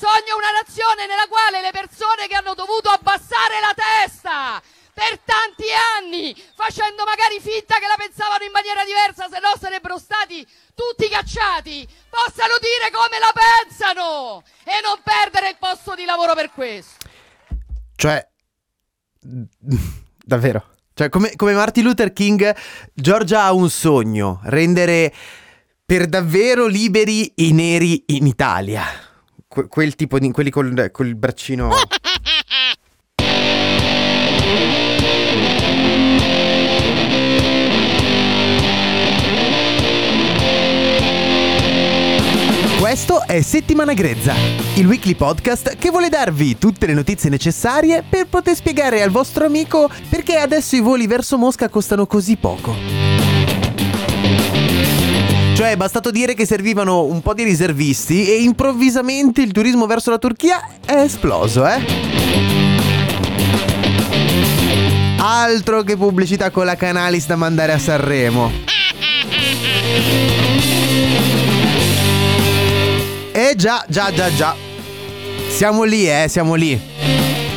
Sogno una nazione nella quale le persone che hanno dovuto abbassare la testa per tanti anni, facendo magari finta che la pensavano in maniera diversa, se no sarebbero stati tutti cacciati, possano dire come la pensano e non perdere il posto di lavoro per questo. Cioè, davvero. Cioè, come, come Martin Luther King, Giorgia ha un sogno, rendere per davvero liberi i neri in Italia. Que- quel tipo di... quelli col, col braccino... Questo è Settimana Grezza, il weekly podcast che vuole darvi tutte le notizie necessarie per poter spiegare al vostro amico perché adesso i voli verso Mosca costano così poco. Cioè, è bastato dire che servivano un po' di riservisti e improvvisamente il turismo verso la Turchia è esploso, eh? Altro che pubblicità con la Canalis da mandare a Sanremo. Eh già, già, già, già. Siamo lì, eh, siamo lì.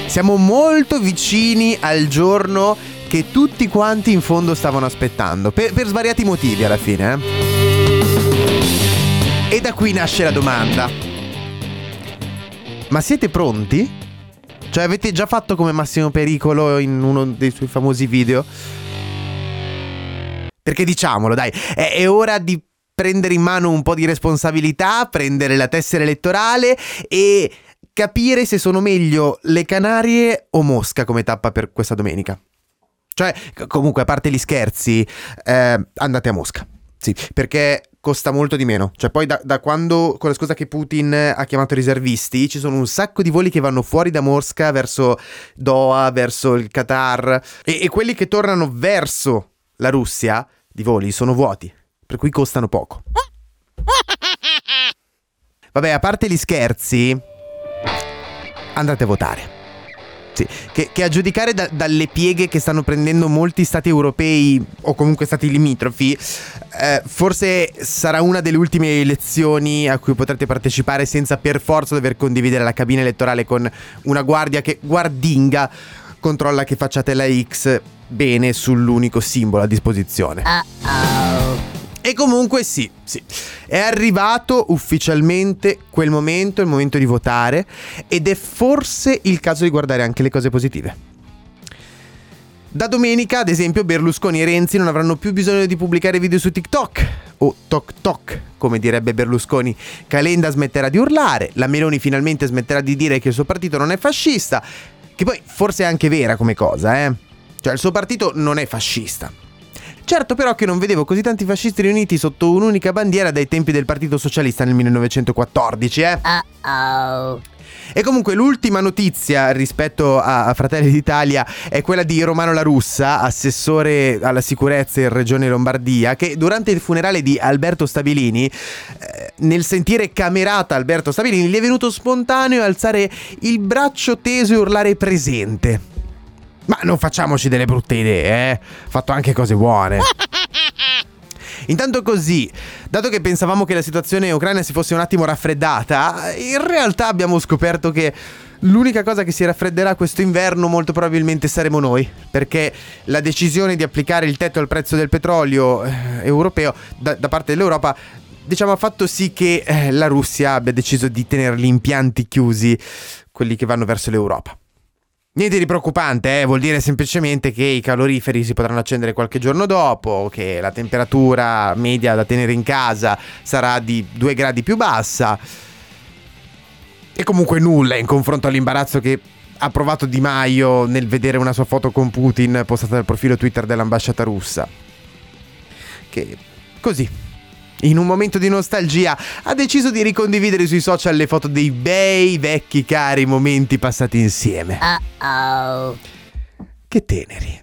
Siamo molto vicini al giorno che tutti quanti in fondo stavano aspettando. Per, per svariati motivi alla fine, eh. E da qui nasce la domanda. Ma siete pronti? Cioè avete già fatto come Massimo Pericolo in uno dei suoi famosi video? Perché diciamolo, dai, è, è ora di prendere in mano un po' di responsabilità, prendere la tessera elettorale e capire se sono meglio le Canarie o Mosca come tappa per questa domenica. Cioè, comunque, a parte gli scherzi, eh, andate a Mosca. Sì, perché costa molto di meno. Cioè, poi da, da, quando, con la scusa che Putin ha chiamato riservisti, ci sono un sacco di voli che vanno fuori da Mosca verso Doha, verso il Qatar, e, e quelli che tornano verso la Russia di voli sono vuoti per cui costano poco. Vabbè, a parte gli scherzi, andate a votare. Sì, che, che, a giudicare da, dalle pieghe che stanno prendendo molti stati europei o comunque stati limitrofi, eh, forse sarà una delle ultime elezioni a cui potrete partecipare senza per forza dover condividere la cabina elettorale con una guardia che guardinga controlla che facciate la X bene sull'unico simbolo a disposizione. Uh-oh. E comunque sì, sì, è arrivato ufficialmente quel momento, il momento di votare ed è forse il caso di guardare anche le cose positive. Da domenica, ad esempio, Berlusconi e Renzi non avranno più bisogno di pubblicare video su TikTok o Tok Tok, come direbbe Berlusconi. Calenda smetterà di urlare, la Meloni finalmente smetterà di dire che il suo partito non è fascista, che poi forse è anche vera come cosa, eh? Cioè il suo partito non è fascista, Certo però che non vedevo così tanti fascisti riuniti sotto un'unica bandiera dai tempi del Partito Socialista nel 1914, eh? Uh-oh. E comunque l'ultima notizia rispetto a, Fratelli d'Italia è quella di Romano La Russa, assessore alla sicurezza in Regione Lombardia, che durante il funerale di Alberto Stabilini, eh, nel sentire camerata Alberto Stabilini, gli è venuto spontaneo alzare il braccio teso e urlare presente. Ma non facciamoci delle brutte idee, eh? Fatto anche cose buone. Intanto così, dato che pensavamo che la situazione in Ucraina si fosse un attimo raffreddata, in realtà abbiamo scoperto che l'unica cosa che si raffredderà questo inverno molto probabilmente saremo noi, perché la decisione di applicare il tetto al prezzo del petrolio eh, europeo da, da, parte dell'Europa diciamo ha fatto sì che eh, la Russia abbia deciso di tenere gli impianti chiusi, quelli che vanno verso l'Europa. Niente di preoccupante, eh? vuol dire semplicemente che i caloriferi si potranno accendere qualche giorno dopo, che la temperatura media da tenere in casa sarà di 2 gradi più bassa. E comunque nulla in confronto all'imbarazzo che ha provato Di Maio nel vedere una sua foto con Putin postata dal profilo Twitter dell'ambasciata russa. Che così. In un momento di nostalgia, ha deciso di ricondividere sui social le foto dei bei vecchi cari momenti passati insieme. Uh-oh. Che teneri.